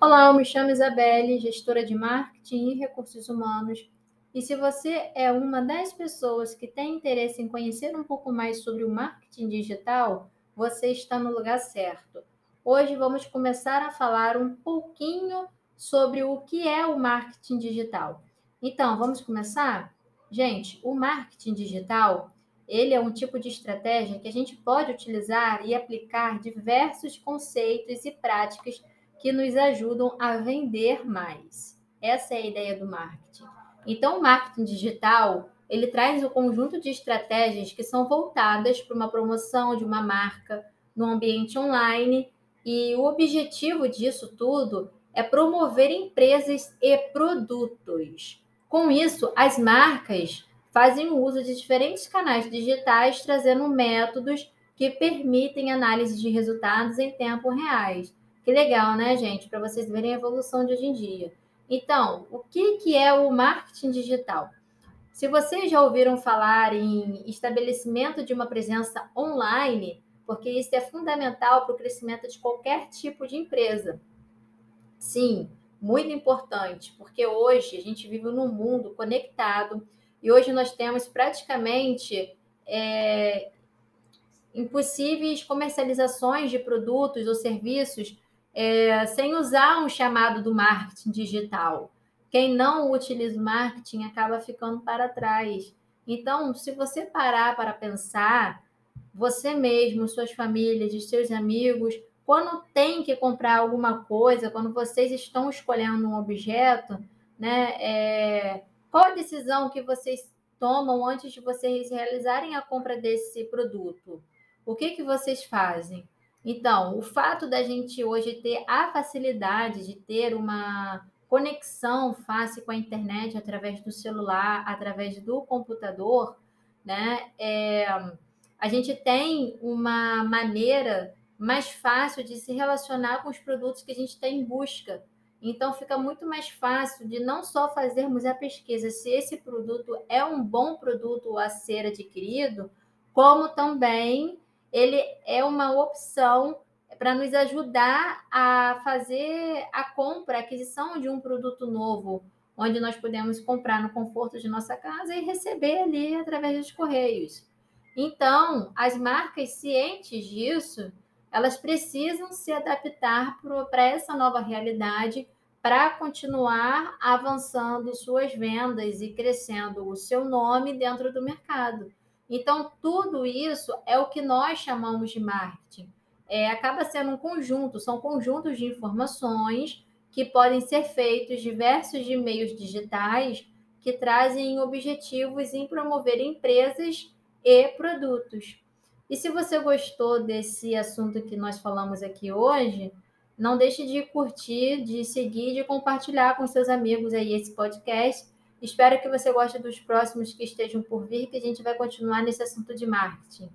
Olá, eu me chamo Isabelle, gestora de marketing e recursos humanos. E se você é uma das pessoas que tem interesse em conhecer um pouco mais sobre o marketing digital, você está no lugar certo. Hoje vamos começar a falar um pouquinho sobre o que é o marketing digital. Então, vamos começar? Gente, o marketing digital, ele é um tipo de estratégia que a gente pode utilizar e aplicar diversos conceitos e práticas que nos ajudam a vender mais. Essa é a ideia do marketing. Então, o marketing digital, ele traz um conjunto de estratégias que são voltadas para uma promoção de uma marca no ambiente online, e o objetivo disso tudo é promover empresas e produtos. Com isso, as marcas fazem uso de diferentes canais digitais, trazendo métodos que permitem análise de resultados em tempo reais. Que legal, né, gente? Para vocês verem a evolução de hoje em dia. Então, o que, que é o marketing digital? Se vocês já ouviram falar em estabelecimento de uma presença online, porque isso é fundamental para o crescimento de qualquer tipo de empresa. Sim, muito importante, porque hoje a gente vive num mundo conectado e hoje nós temos praticamente é, impossíveis comercializações de produtos ou serviços é, sem usar um chamado do marketing digital. Quem não utiliza o marketing acaba ficando para trás. Então, se você parar para pensar, você mesmo, suas famílias, os seus amigos, quando tem que comprar alguma coisa, quando vocês estão escolhendo um objeto, né, é, qual a decisão que vocês tomam antes de vocês realizarem a compra desse produto? O que, que vocês fazem? Então, o fato da gente hoje ter a facilidade de ter uma conexão fácil com a internet através do celular, através do computador, né? É, a gente tem uma maneira mais fácil de se relacionar com os produtos que a gente está em busca. Então, fica muito mais fácil de não só fazermos a pesquisa se esse produto é um bom produto a ser adquirido, como também ele é uma opção para nos ajudar a fazer a compra, a aquisição de um produto novo, onde nós podemos comprar no conforto de nossa casa e receber ali através dos correios. Então, as marcas cientes disso, elas precisam se adaptar para essa nova realidade para continuar avançando suas vendas e crescendo o seu nome dentro do mercado. Então, tudo isso é o que nós chamamos de marketing. É, acaba sendo um conjunto, são conjuntos de informações que podem ser feitos diversos de meios digitais que trazem objetivos em promover empresas e produtos. E se você gostou desse assunto que nós falamos aqui hoje, não deixe de curtir, de seguir, de compartilhar com seus amigos aí esse podcast Espero que você goste dos próximos que estejam por vir, que a gente vai continuar nesse assunto de marketing.